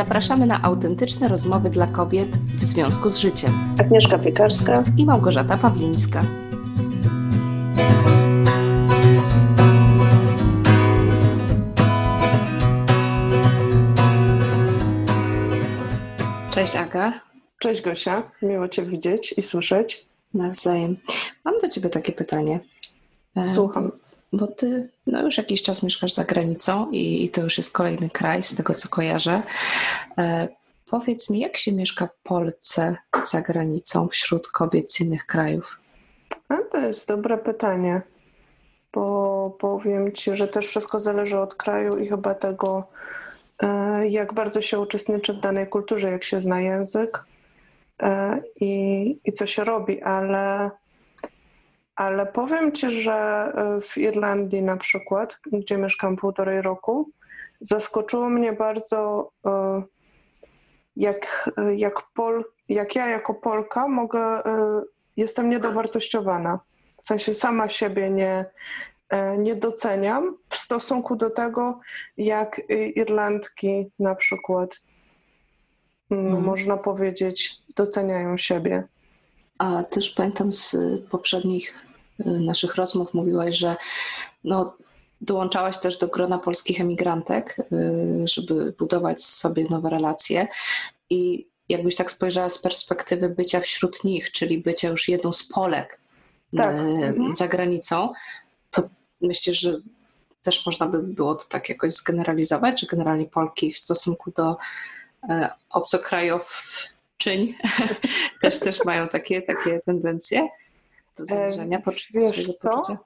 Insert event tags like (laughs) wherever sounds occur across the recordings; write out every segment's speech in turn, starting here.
zapraszamy na autentyczne rozmowy dla kobiet w związku z życiem. Agnieszka Piekarska i Małgorzata Pawlińska. Cześć Aga. Cześć Gosia, miło Cię widzieć i słyszeć. Nawzajem. Mam do Ciebie takie pytanie. E, Słucham. Bo Ty no już jakiś czas mieszkasz za granicą i, i to już jest kolejny kraj, z tego co kojarzę. E, powiedz mi, jak się mieszka Polce za granicą wśród kobiet z innych krajów? A to jest dobre pytanie, bo powiem Ci, że też wszystko zależy od kraju i chyba tego, e, jak bardzo się uczestniczy w danej kulturze, jak się zna język e, i, i co się robi, ale, ale powiem Ci, że e, w Irlandii na przykład, gdzie mieszkam półtorej roku, zaskoczyło mnie bardzo, jak, jak, Pol, jak ja jako Polka mogę, jestem niedowartościowana. W sensie sama siebie nie, nie doceniam w stosunku do tego, jak Irlandki na przykład hmm. można powiedzieć, doceniają siebie. A też pamiętam z poprzednich naszych rozmów mówiłaś, że no, dołączałaś też do grona polskich emigrantek, y, żeby budować sobie nowe relacje. I jakbyś tak spojrzała z perspektywy bycia wśród nich, czyli bycia już jedną z Polek tak. Y, mhm. za granicą, to myślę, że też można by było to tak jakoś zgeneralizować, że generalnie Polki w stosunku do obcokrajowczyń (laughs) też, też mają takie, takie tendencje do zależenia, poczucia swojego poczucia?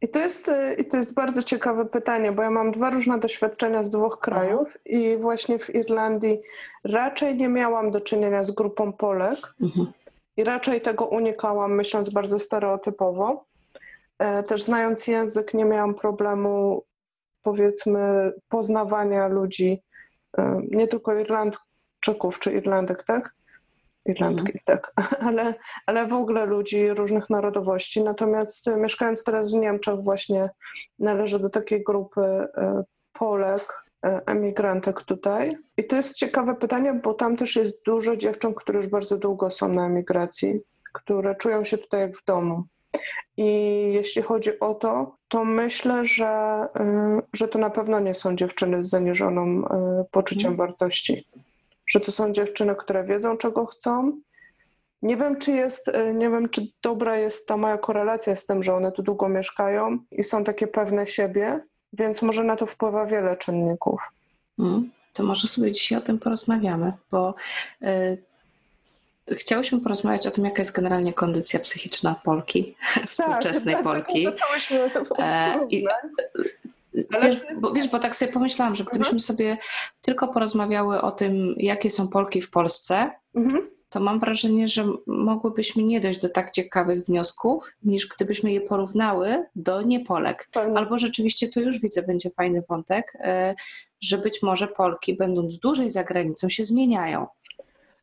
I to, jest, e, I to jest bardzo ciekawe pytanie, bo ja mam dwa różne doświadczenia z dwóch krajów Aha. i właśnie w Irlandii raczej nie miałam do czynienia z grupą Polek mhm. i raczej tego unikałam, myśląc bardzo stereotypowo. E, też znając język, nie miałam problemu, powiedzmy, poznawania ludzi nie tylko Irlandczyków czy Irlandek, tak? Irlandki, mhm. tak, (laughs) ale, ale w ogóle ludzi różnych narodowości. Natomiast mieszkając teraz w Niemczech, właśnie należę do takiej grupy e, Polek, e, emigrantek tutaj. I to jest ciekawe pytanie, bo tam też jest dużo dziewcząt, które już bardzo długo są na emigracji, które czują się tutaj jak w domu. I jeśli chodzi o to, to myślę, że, że to na pewno nie są dziewczyny z zaniżonym y, poczuciem mm. wartości. Że to są dziewczyny, które wiedzą, czego chcą. Nie wiem, czy jest, y, nie wiem, czy dobra jest ta moja korelacja z tym, że one tu długo mieszkają i są takie pewne siebie, więc może na to wpływa wiele czynników. Mm. To może sobie dzisiaj o tym porozmawiamy, bo Chciałyśmy porozmawiać o tym, jaka jest generalnie kondycja psychiczna Polki, (laughs) tak, współczesnej tak, Polki. E, I, wiesz, bo, wiesz, bo tak sobie pomyślałam, że gdybyśmy mhm. sobie tylko porozmawiały o tym, jakie są Polki w Polsce, mhm. to mam wrażenie, że mogłybyśmy nie dojść do tak ciekawych wniosków, niż gdybyśmy je porównały do niepolek. Albo rzeczywiście tu już widzę, będzie fajny wątek, e, że być może Polki, będąc dłużej za granicą, się zmieniają.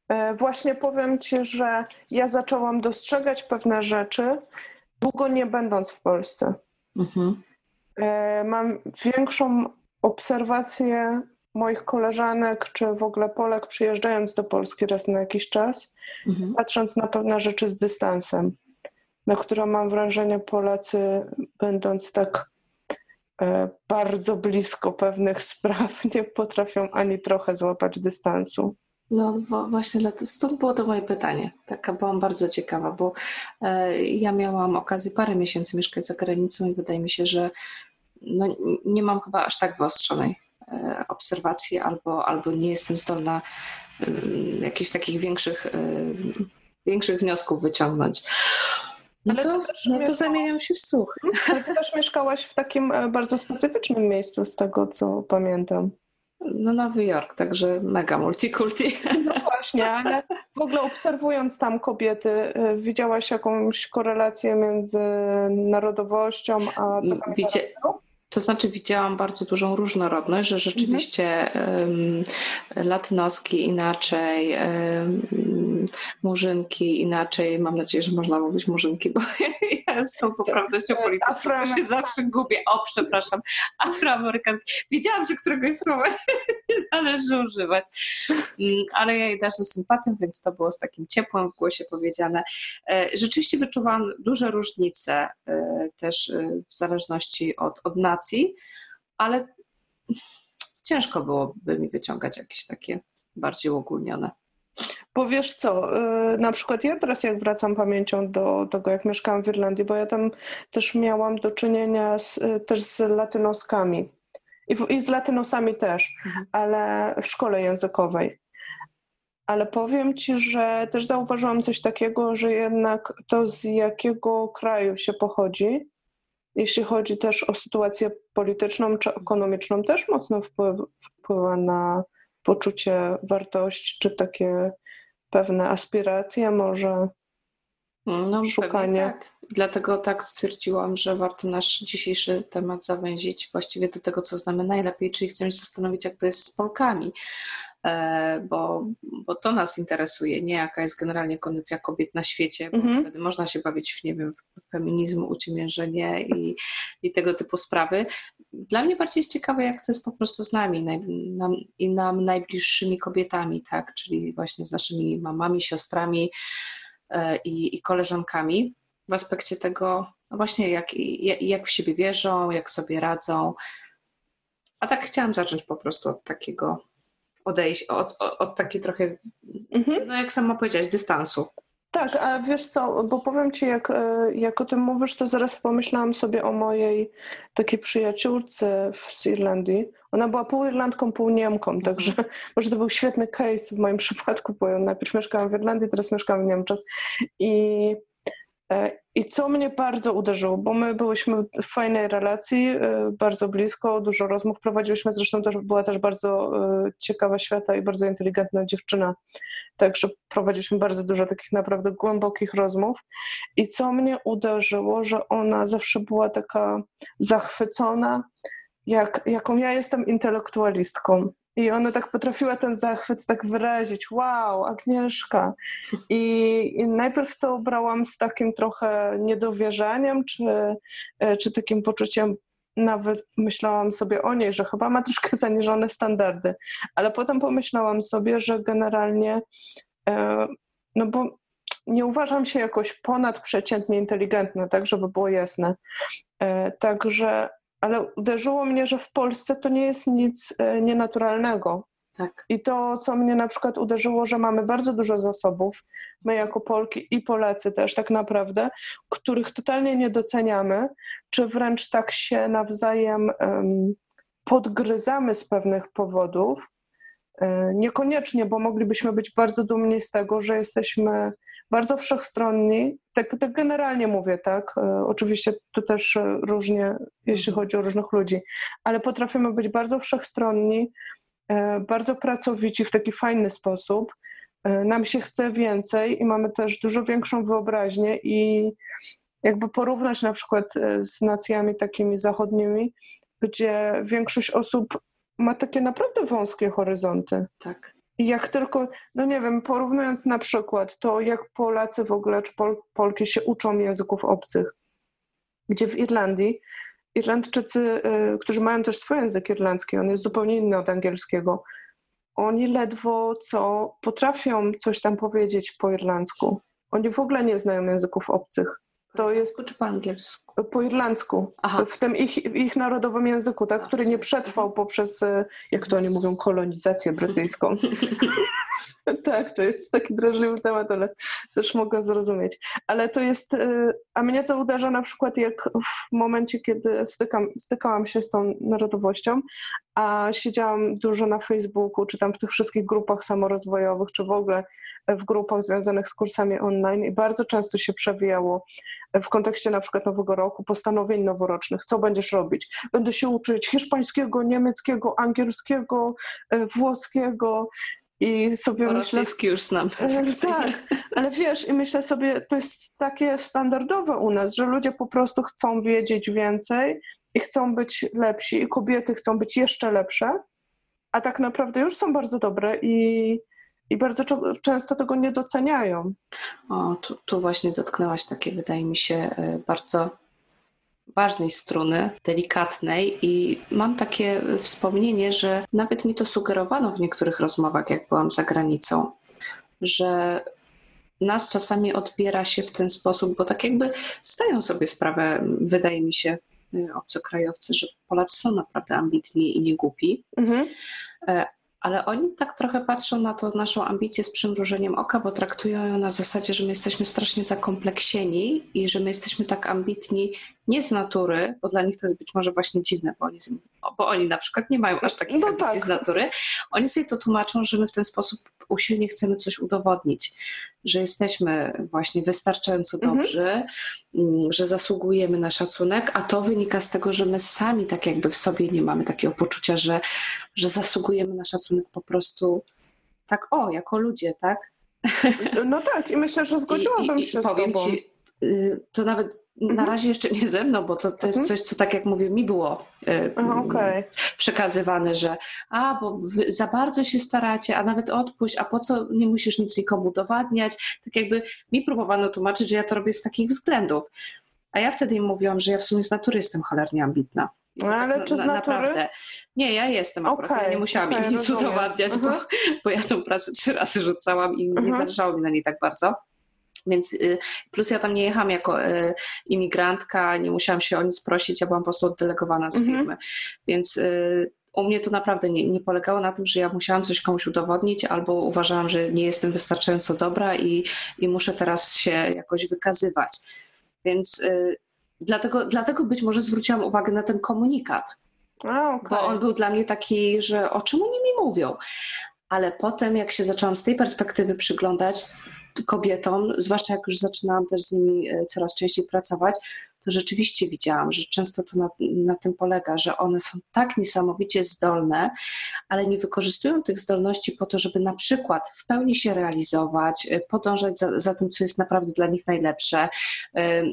E, właśnie powiem Ci, że ja zaczęłam dostrzegać pewne rzeczy, długo nie będąc w Polsce. Mhm. E, mam większą obserwację moich koleżanek, czy w ogóle Polek przyjeżdżając do Polski raz na jakiś czas, mhm. patrząc na pewne rzeczy z dystansem, na które mam wrażenie Polacy, będąc tak e, bardzo blisko pewnych spraw, (laughs) nie potrafią ani trochę złapać dystansu. No właśnie, stąd było to moje pytanie. Taka byłam bardzo ciekawa, bo e, ja miałam okazję parę miesięcy mieszkać za granicą i wydaje mi się, że no, nie mam chyba aż tak wyostrzonej e, obserwacji albo, albo nie jestem zdolna jakichś takich większych, e, większych wniosków wyciągnąć. No to, no to zamieniam się w słuch. Ty też mieszkałaś w takim bardzo specyficznym miejscu, z tego co pamiętam no Nowy Jork, także mega multikulti. No właśnie, ale w ogóle obserwując tam kobiety, y, widziałaś jakąś korelację między narodowością a Wiecie, to znaczy widziałam bardzo dużą różnorodność, że rzeczywiście um, latynoski inaczej, murzynki inaczej. Mam nadzieję, że można mówić murzynki, bo (laughs) ja z tą poprawnością e, polityczną się zawsze gubię. O, przepraszam, afroamerykanki. Wiedziałam, że któregoś słowa (laughs) należy używać. Mm, ale ja jej darzę sympatią, więc to było z takim ciepłem w głosie powiedziane. E, rzeczywiście wyczuwam duże różnice e, też e, w zależności od, od nacji, ale ciężko byłoby mi wyciągać jakieś takie bardziej uogólnione. Bo wiesz co, y, na przykład ja teraz jak wracam pamięcią do tego, jak mieszkałam w Irlandii, bo ja tam też miałam do czynienia z, y, też z latynoskami i, w, i z latynosami też, mhm. ale w szkole językowej. Ale powiem ci, że też zauważyłam coś takiego, że jednak to z jakiego kraju się pochodzi, jeśli chodzi też o sytuację polityczną czy ekonomiczną, też mocno wpływa, wpływa na poczucie wartości, czy takie pewne aspiracje, może no, szukanie. Tak. Dlatego tak stwierdziłam, że warto nasz dzisiejszy temat zawęzić właściwie do tego, co znamy najlepiej, czyli chcemy się zastanowić, jak to jest z Polkami. E, bo, bo to nas interesuje, nie jaka jest generalnie kondycja kobiet na świecie, bo mhm. wtedy można się bawić w, nie wiem, w feminizm, uciemiężenie i, i tego typu sprawy. Dla mnie bardziej jest ciekawe, jak to jest po prostu z nami naj, nam, i nam najbliższymi kobietami, tak, czyli właśnie z naszymi mamami, siostrami e, i, i koleżankami w aspekcie tego, no właśnie jak, jak, jak w siebie wierzą, jak sobie radzą. A tak chciałam zacząć po prostu od takiego odejść, od, od, od takiej trochę, mhm. no jak sama powiedziałaś, dystansu. Tak, a wiesz co, bo powiem Ci, jak, e, jak o tym mówisz, to zaraz pomyślałam sobie o mojej takiej przyjaciółce z Irlandii. Ona była pół Irlandką, pół Niemką, mhm. także (laughs) może to był świetny case w moim przypadku, bo ja najpierw mieszkałam w Irlandii, teraz mieszkam w Niemczech. I I co mnie bardzo uderzyło, bo my byliśmy w fajnej relacji, e, bardzo blisko, dużo rozmów prowadziłyśmy, zresztą też była też bardzo e, ciekawa świata i bardzo inteligentna dziewczyna, także prowadziliśmy bardzo dużo takich naprawdę głębokich rozmów. I co mnie uderzyło, że ona zawsze była taka zachwycona, jak, jaką ja jestem intelektualistką. I ona tak potrafiła ten zachwyt tak wyrazić. Wow, Agnieszka. I, I, najpierw to brałam z takim trochę niedowierzaniem, czy, e, czy takim poczuciem, nawet myślałam sobie o niej, że chyba ma troszkę (laughs) zaniżone standardy. Ale potem pomyślałam sobie, że generalnie, e, no bo nie uważam się jakoś ponadprzeciętnie inteligentna, tak, żeby było jasne. E, także ale uderzyło mnie, że w Polsce to nie jest nic e, nienaturalnego. Tak. I to, co mnie na przykład uderzyło, że mamy bardzo dużo zasobów, my jako Polki i Polacy też tak naprawdę, których totalnie nie doceniamy, czy wręcz tak się nawzajem um, podgryzamy z pewnych powodów. E, niekoniecznie, bo moglibyśmy być bardzo dumni z tego, że jesteśmy bardzo wszechstronni, tak, tak generalnie mówię, tak, e, oczywiście to też e, różnie, jeśli chodzi o różnych ludzi, ale potrafimy być bardzo wszechstronni, e, bardzo pracowici w taki fajny sposób, nam się chce więcej i mamy też dużo większą wyobraźnię i jakby porównać na przykład z nacjami takimi zachodnimi, gdzie większość osób ma takie naprawdę wąskie horyzonty. Tak. Jak tylko, no nie wiem, porównując na przykład to, jak Polacy w ogóle, czy Pol Polki się uczą języków obcych, gdzie w Irlandii Irlandczycy, y, którzy mają też swój język irlandzki, on jest zupełnie inny od angielskiego, oni ledwo co potrafią coś tam powiedzieć po irlandzku. Oni w ogóle nie znają języków obcych. To jest czy po angielsku? Po irlandzku. Aha. W tym ich, ich narodowym języku, tak, który nie przetrwał poprzez, e, jak to oni mówią, kolonizację brytyjską. (laughs) (laughs) tak, to jest taki drażliwy temat, ale też mogę zrozumieć. Ale to jest, e, a mnie to uderza na przykład jak w momencie, kiedy stykam, stykałam się z tą narodowością, a siedziałam dużo na Facebooku, czy tam w tych wszystkich grupach samorozwojowych, czy w ogóle w grupach związanych z kursami online i bardzo często się przewijało w kontekście na przykład Nowego Roku postanowień noworocznych, co będziesz robić. Będę się uczyć hiszpańskiego, niemieckiego, angielskiego, e, włoskiego i sobie o myślę... już znam. E, tak, ale wiesz, i myślę sobie, to jest takie standardowe u nas, że ludzie po prostu chcą wiedzieć więcej i chcą być lepsi i kobiety chcą być jeszcze lepsze, a tak naprawdę już są bardzo dobre i i bardzo często tego nie doceniają. O, tu, tu właśnie dotknęłaś takie, wydaje mi się, e, bardzo ważnej struny, delikatnej i mam takie wspomnienie, że nawet mi to sugerowano w niektórych rozmowach, jak byłam za granicą, że nas czasami odbiera się w ten sposób, bo tak jakby zdają sobie sprawę, wydaje mi się, obcokrajowcy, że Polacy są naprawdę ambitni i nie głupi. Mhm. E, ale oni tak trochę patrzą na to naszą ambicję z przymrużeniem oka, bo traktują ją na zasadzie, że my jesteśmy strasznie zakompleksieni i że my jesteśmy tak ambitni nie z natury, bo dla nich to jest być może właśnie dziwne, bo oni, bo oni na przykład nie mają aż takich no ambicji tak. z natury. Oni sobie to tłumaczą, że my w ten sposób usilnie chcemy coś udowodnić, że jesteśmy właśnie wystarczająco mhm. dobrzy, mhm. że zasługujemy na szacunek, a to wynika z tego, że my sami tak jakby w sobie nie mamy takiego poczucia, że, że zasługujemy na szacunek po prostu tak o, jako ludzie, tak? No tak i myślę, że zgodziłabym I, się i powiem z tobą. Ci, y, to nawet. Na razie jeszcze nie ze mną, bo to, to jest mhm. coś, co tak jak mówię, mi było y, okay. przekazywane, że a, bo za bardzo się staracie, a nawet odpuść, a po co nie musisz nic nikomu udowadniać. Tak jakby mi próbowano tłumaczyć, że ja to robię z takich względów. A ja wtedy im mówiłam, że ja w sumie z natury jestem cholernie ambitna. No, ale tak, czy z natury? Naprawdę. Nie, ja jestem akurat. Okay, ja nie musiałam okay, nic udowadniać, bo, mhm. bo ja tą pracę trzy razy rzucałam i nie zależało mi na niej tak bardzo. Więc y, plus ja tam nie jechałam jako y, imigrantka, nie musiałam się o nic prosić, ja byłam po prostu oddelegowana z mhm. firmy. Więc y, u mnie to naprawdę nie, nie polegało na tym, że ja musiałam coś komuś udowodnić, albo uważałam, że nie jestem wystarczająco dobra i, i muszę teraz się jakoś wykazywać. Więc y, dlatego, dlatego być może zwróciłam uwagę na ten komunikat. A, okay. Bo on był dla mnie taki, że o czym oni mi mówią. Ale potem, jak się zaczęłam z tej perspektywy przyglądać, kobietom, zwłaszcza jak już zaczynałam też z nimi e, coraz częściej pracować, to rzeczywiście widziałam, że często to na, na, tym polega, że one są tak niesamowicie zdolne, ale nie wykorzystują tych zdolności po to, żeby na przykład w pełni się realizować, e, podążać za, za tym, co jest naprawdę dla nich najlepsze, e,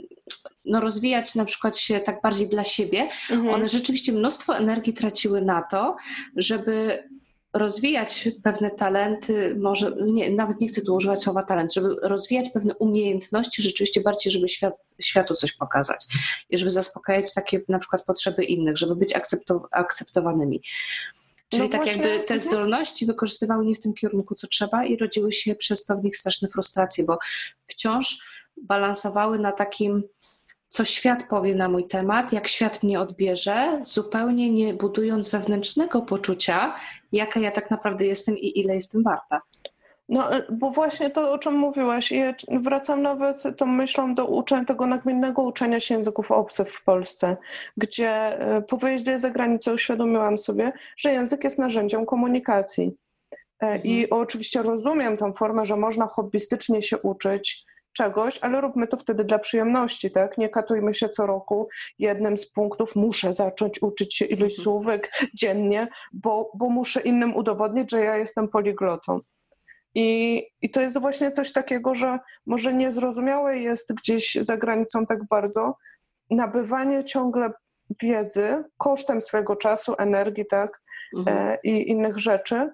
no rozwijać na przykład się tak bardziej dla siebie. Mhm. One rzeczywiście mnóstwo energii traciły na to, żeby rozwijać pewne talenty, może nie, nawet nie chcę tu używać słowa talent, żeby rozwijać pewne umiejętności rzeczywiście bardziej, żeby świat, światu coś pokazać i żeby zaspokajać takie na przykład potrzeby innych, żeby być akceptowanymi. Czyli no tak właśnie, jakby te mhm. zdolności wykorzystywały nie w tym kierunku, co trzeba i rodziły się przez to w nich straszne frustracje, bo wciąż balansowały na takim co świat powie na mój temat, jak świat mnie odbierze, zupełnie nie budując wewnętrznego poczucia, jaka ja tak naprawdę jestem i ile jestem warta. No, bo właśnie to, o czym mówiłaś, ja wracam nawet tą myślą do uczenia, tego nagminnego uczenia się języków obcych w Polsce, gdzie e, po wyjeździe za granicę uświadomiłam sobie, że język jest narzędziem komunikacji. E, mhm. I oczywiście rozumiem tą formę, że można hobbystycznie się uczyć, czegoś, ale róbmy to wtedy dla przyjemności, tak? Nie katujmy się co roku. Jednym z punktów muszę zacząć uczyć się ilość mhm. słówek dziennie, bo, bo muszę innym udowodnić, że ja jestem poliglotą. I, I to jest właśnie coś takiego, że może niezrozumiałe jest gdzieś za granicą tak bardzo nabywanie ciągle wiedzy kosztem swojego czasu, energii, tak, mhm. e, i innych rzeczy,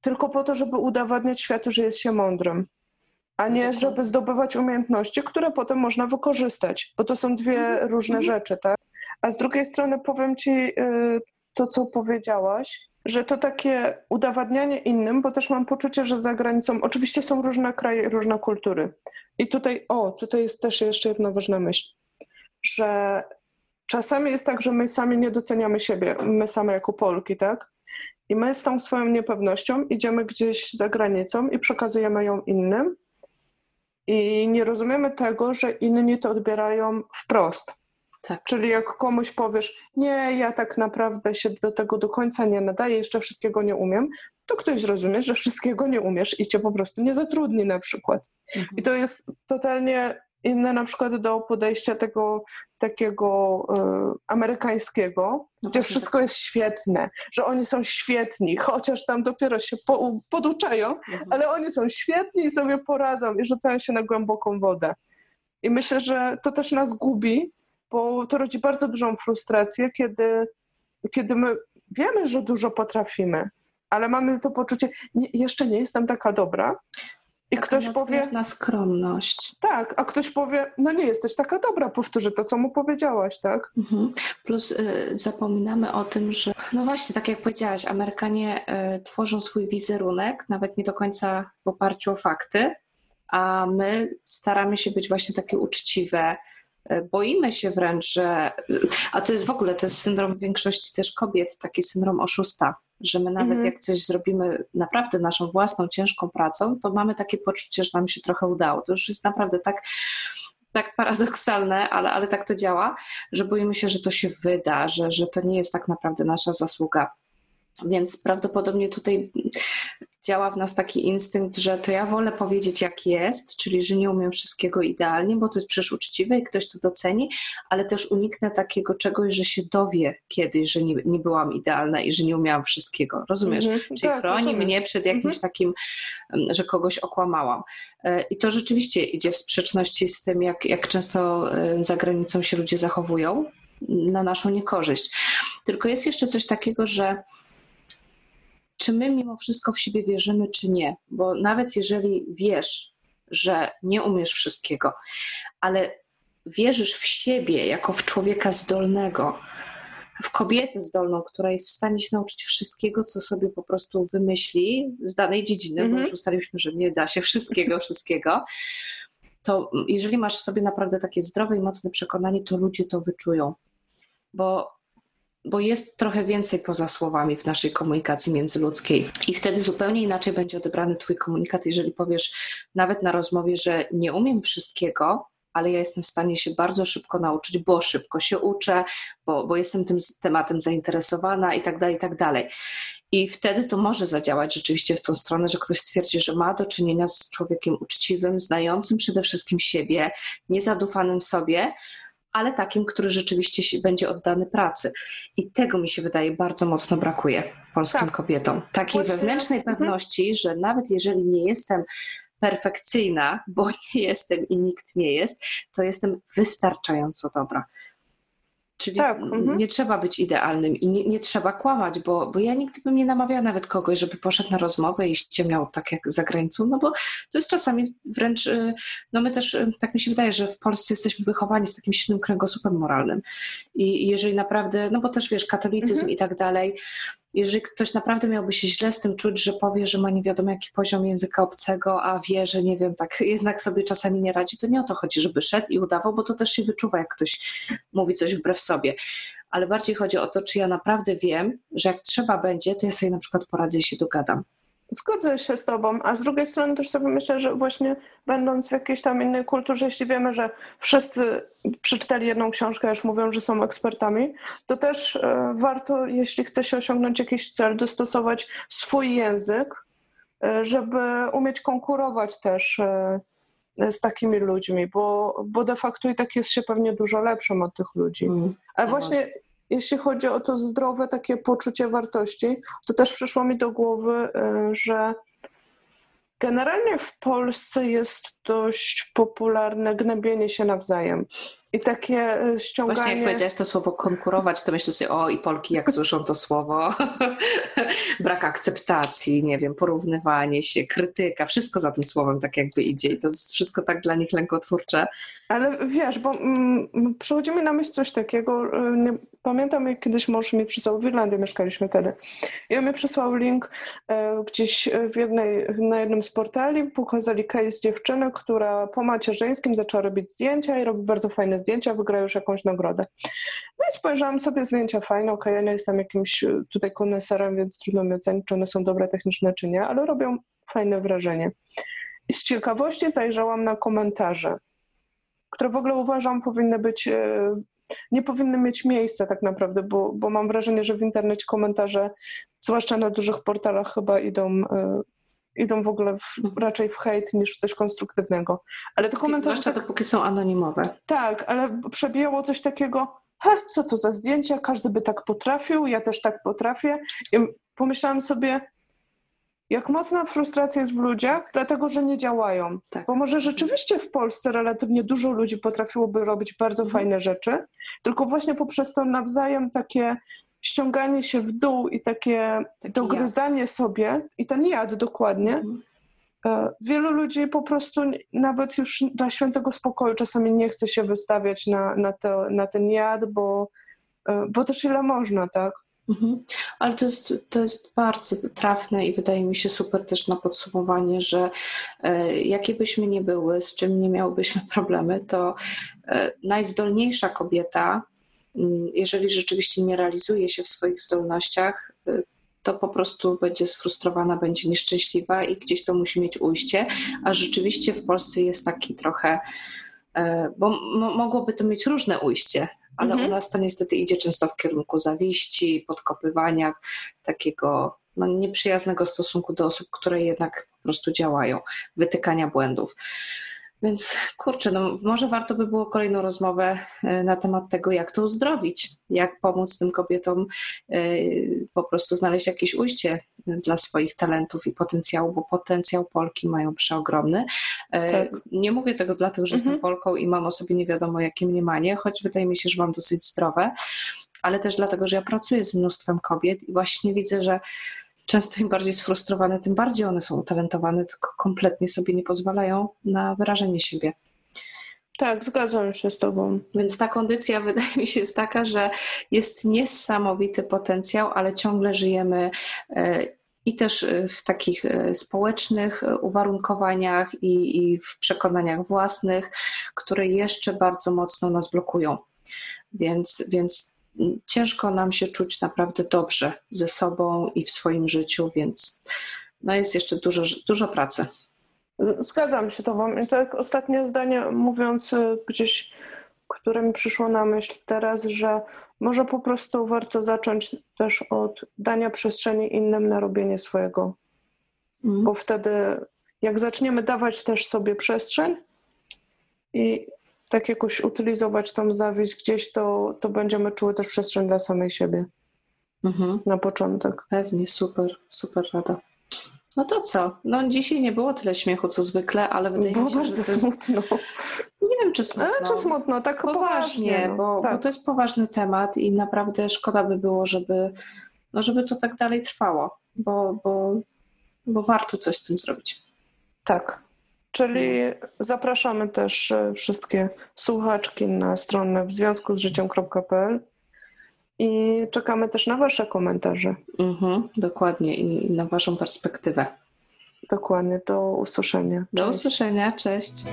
tylko po to, żeby udowadniać światu, że jest się mądrym a nie żeby zdobywać umiejętności, które potem można wykorzystać, bo to są dwie mhm. różne mhm. rzeczy, tak? A z drugiej strony powiem Ci y, to, co powiedziałaś, że to takie udowadnianie innym, bo też mam poczucie, że za granicą oczywiście są różne kraje, różne kultury. I tutaj, o, tutaj jest też jeszcze jedna ważna myśl, że czasami jest tak, że my sami nie doceniamy siebie, my same jako Polki, tak? I my z tą swoją niepewnością idziemy gdzieś za granicą i przekazujemy ją innym, i nie rozumiemy tego, że inni to odbierają wprost. Tak. Czyli jak komuś powiesz, nie, ja tak naprawdę się do tego do końca nie nadaję, jeszcze wszystkiego nie umiem, to ktoś zrozumie, że wszystkiego nie umiesz i cię po prostu nie zatrudni na przykład. Mhm. I to jest totalnie inne na przykład do podejścia tego takiego y, amerykańskiego, no gdzie wszystko tak. jest świetne, że oni są świetni, chociaż tam dopiero się po, poduczają, mhm. ale oni są świetni i sobie poradzą i rzucają się na głęboką wodę. I myślę, że to też nas gubi, bo to rodzi bardzo dużą frustrację, kiedy, kiedy my wiemy, że dużo potrafimy, ale mamy to poczucie, nie, jeszcze nie jestem taka dobra, I taka ktoś powie. Na skromność. Tak, a ktoś powie, no nie jesteś taka dobra, powtórzę to, co mu powiedziałaś, tak? Mhm. Plus y, zapominamy o tym, że, no właśnie, tak jak powiedziałaś, Amerykanie y, tworzą swój wizerunek, nawet nie do końca w oparciu o fakty, a my staramy się być właśnie takie uczciwe. Y, boimy się wręcz, że. A to jest w ogóle, to jest syndrom większości też kobiet, taki syndrom oszusta że my nawet mm. jak coś zrobimy naprawdę naszą własną ciężką pracą, to mamy takie poczucie, że nam się trochę udało. To już jest naprawdę tak, tak paradoksalne, ale, ale tak to działa, że boimy się, że to się wyda, że, że to nie jest tak naprawdę nasza zasługa. Więc prawdopodobnie tutaj działa w nas taki instynkt, że to ja wolę powiedzieć jak jest, czyli że nie umiem wszystkiego idealnie, bo to jest przecież uczciwe i ktoś to doceni, ale też uniknę takiego czegoś, że się dowie kiedyś, że nie, nie byłam idealna i że nie umiałam wszystkiego. Rozumiesz? Mm -hmm. Czyli tak, chroni rozumiem. mnie przed jakimś mm -hmm. takim, że kogoś okłamałam. E, I to rzeczywiście idzie w sprzeczności z tym, jak, jak często e, za granicą się ludzie zachowują na naszą niekorzyść. Tylko jest jeszcze coś takiego, że czy my mimo wszystko w siebie wierzymy, czy nie. Bo nawet jeżeli wiesz, że nie umiesz wszystkiego, ale wierzysz w siebie jako w człowieka zdolnego, w kobietę zdolną, która jest w stanie się nauczyć wszystkiego, co sobie po prostu wymyśli z danej dziedziny, mm -hmm. bo mhm. już ustaliliśmy, że nie da się wszystkiego, (laughs) wszystkiego, to jeżeli masz w sobie naprawdę takie zdrowe i mocne przekonanie, to ludzie to wyczują. Bo bo jest trochę więcej poza słowami w naszej komunikacji międzyludzkiej. I wtedy zupełnie inaczej będzie odebrany Twój komunikat, jeżeli powiesz nawet na rozmowie, że nie umiem wszystkiego, ale ja jestem w stanie się bardzo szybko nauczyć, bo szybko się uczę, bo, bo jestem tym tematem zainteresowana i tak dalej, i tak dalej. I wtedy to może zadziałać rzeczywiście w tą stronę, że ktoś stwierdzi, że ma do czynienia z człowiekiem uczciwym, znającym przede wszystkim siebie, niezadufanym sobie, ale takim, który rzeczywiście będzie oddany pracy. I tego mi się wydaje bardzo mocno brakuje polskim tak. kobietom. Takiej Właśnie. wewnętrznej mhm. pewności, że nawet jeżeli nie jestem perfekcyjna, bo (laughs) nie jestem i nikt nie jest, to jestem wystarczająco dobra. Czyli tak, mhm. nie trzeba być idealnym i nie, nie, trzeba kłamać, bo, bo ja nigdy bym nie namawiała nawet kogoś, żeby poszedł na rozmowę i ściemniał tak jak za granicą, no bo to jest czasami wręcz, y, no my też, y, tak mi się wydaje, że w Polsce jesteśmy wychowani z takim silnym kręgosłupem moralnym i jeżeli naprawdę, no bo też wiesz, katolicyzm mhm. i tak dalej, jeżeli ktoś naprawdę miałby się źle z tym czuć, że powie, że ma nie wiadomo jaki poziom języka obcego, a wie, że nie wiem, tak (laughs) jednak sobie czasami nie radzi, to nie o to chodzi, żeby szedł i udawał, bo to też się wyczuwa, jak ktoś mówi coś wbrew sobie. Ale bardziej chodzi o to, czy ja naprawdę wiem, że jak trzeba będzie, to ja sobie na przykład poradzę i się dogadam. Zgodzę się z Tobą, a z drugiej strony też sobie myślę, że właśnie będąc w jakiejś tam innej kulturze, jeśli wiemy, że wszyscy przeczytali jedną książkę, już mówią, że są ekspertami, to też e, warto, jeśli chce się osiągnąć jakiś cel, dostosować swój język, e, żeby umieć konkurować też e, z takimi ludźmi, bo, bo de facto i tak jest się pewnie dużo lepszym od tych ludzi. Mm. Ale właśnie jeśli chodzi o to zdrowe takie poczucie wartości, to też przyszło mi do głowy, y, że generalnie w Polsce jest dość popularne gnębienie się nawzajem. I takie e, ściąganie... Właśnie jak powiedziałaś to słowo konkurować, to myślę sobie, o i Polki jak słyszą to słowo, (laughs) brak akceptacji, nie wiem, porównywanie się, krytyka, wszystko za tym słowem tak jakby idzie i to jest wszystko tak dla nich lękotwórcze. Ale wiesz, bo mm, przychodzi mi na myśl coś takiego, e, nie, pamiętam jak kiedyś mąż mi przysłał, w Irlandii mieszkaliśmy wtedy, i on mi przysłał link e, gdzieś w jednej, na jednym z portali, pokazali case dziewczyny, która po macierzyńskim zaczęła robić zdjęcia i robi bardzo fajne zdjęcia, wygra już jakąś nagrodę. No i spojrzałam sobie, zdjęcia fajne, okej, okay, ja nie jestem jakimś e, tutaj koneserem, więc trudno mi ocenić, czy one są dobre techniczne, czy nie, ale robią fajne wrażenie. I z ciekawości zajrzałam na komentarze, które w ogóle uważam powinny być, e, nie powinny mieć miejsca tak naprawdę, bo, bo mam wrażenie, że w internecie komentarze, zwłaszcza na dużych portalach chyba idą e, idą w ogóle w, raczej w hejt niż w coś konstruktywnego. Ale te komentarze... Zwłaszcza tak, dopóki są anonimowe. Tak, ale przebijało coś takiego, he, co to za zdjęcia, każdy by tak potrafił, ja też tak potrafię. I pomyślałam sobie, jak mocna frustracja jest w ludziach, dlatego że nie działają. Tak. Bo może rzeczywiście w Polsce relatywnie dużo ludzi potrafiłoby robić bardzo mhm. fajne rzeczy, tylko właśnie poprzez to nawzajem takie ściąganie się w dół i takie Taki dogryzanie jad. sobie i ten jad dokładnie, mhm. E, wielu ludzi po prostu nawet już dla świętego spokoju czasami nie chce się wystawiać na, na, to, na ten jad, bo, e, bo też ile można, tak? Mhm. Ale to jest, to jest bardzo trafne i wydaje mi się super też na podsumowanie, że e, jakie byśmy nie były, z czym nie miałybyśmy (laughs) problemy, to e, najzdolniejsza kobieta, jeżeli rzeczywiście nie realizuje się w swoich zdolnościach, e, to po prostu będzie sfrustrowana, będzie nieszczęśliwa i gdzieś to musi mieć ujście. A rzeczywiście w Polsce jest taki trochę, e, bo mogłoby to mieć różne ujście, ale mhm. u nas to niestety idzie często w kierunku zawiści, podkopywania, takiego no, nieprzyjaznego stosunku do osób, które jednak po prostu działają, wytykania błędów. Więc kurczę, no może warto by było kolejną rozmowę e, na temat tego, jak to uzdrowić, jak pomóc tym kobietom e, po prostu znaleźć jakieś ujście dla swoich talentów i potencjału, bo potencjał Polki mają przeogromny. E, tak. Nie mówię tego dlatego, że mhm. jestem Polką i mam o sobie nie wiadomo jakie mniemanie, choć wydaje mi się, że mam dosyć zdrowe, ale też dlatego, że ja pracuję z mnóstwem kobiet i właśnie widzę, że często im bardziej sfrustrowane, tym bardziej one są utalentowane, tylko kompletnie sobie nie pozwalają na wyrażenie siebie. Tak, zgadzam się z Tobą. Więc ta kondycja (laughs) wydaje mi się jest taka, że jest niesamowity potencjał, ale ciągle żyjemy e, i też e, w takich e, społecznych uwarunkowaniach i, i w przekonaniach własnych, które jeszcze bardzo mocno nas blokują. Więc, więc ciężko nam się czuć naprawdę dobrze ze sobą i w swoim życiu, więc no jest jeszcze dużo, dużo pracy. Zgadzam się Tobą. I tak ostatnie zdanie, mówiąc y, gdzieś, które mi przyszło na myśl teraz, że może po prostu warto zacząć też od dania przestrzeni innym na robienie swojego. Mm. Bo wtedy, jak zaczniemy dawać też sobie przestrzeń i tak jakoś utylizować tą zawiść gdzieś, to, to będziemy czuły też przestrzeń dla samej siebie. Mhm. Na początek. Pewnie, super, super rada. No to co? No dzisiaj nie było tyle śmiechu co zwykle, ale wydaje było mi się, że to jest... smutno. Nie wiem, czy smutno. Ale czy smutno, tak poważnie. poważnie no. bo, tak. bo, to jest poważny temat i naprawdę szkoda by było, żeby, no żeby to tak dalej trwało, bo, bo, bo warto coś z tym zrobić. Tak. Czyli zapraszamy też e, wszystkie słuchaczki na stronę w związku z życiem.pl i czekamy też na Wasze komentarze. Mhm, dokładnie i na Waszą perspektywę. Dokładnie, do usłyszenia. Do cześć. usłyszenia, cześć.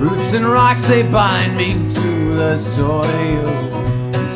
Roots and rocks they bind me to the soil.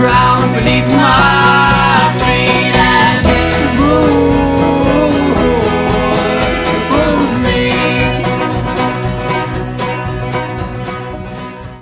ground beneath my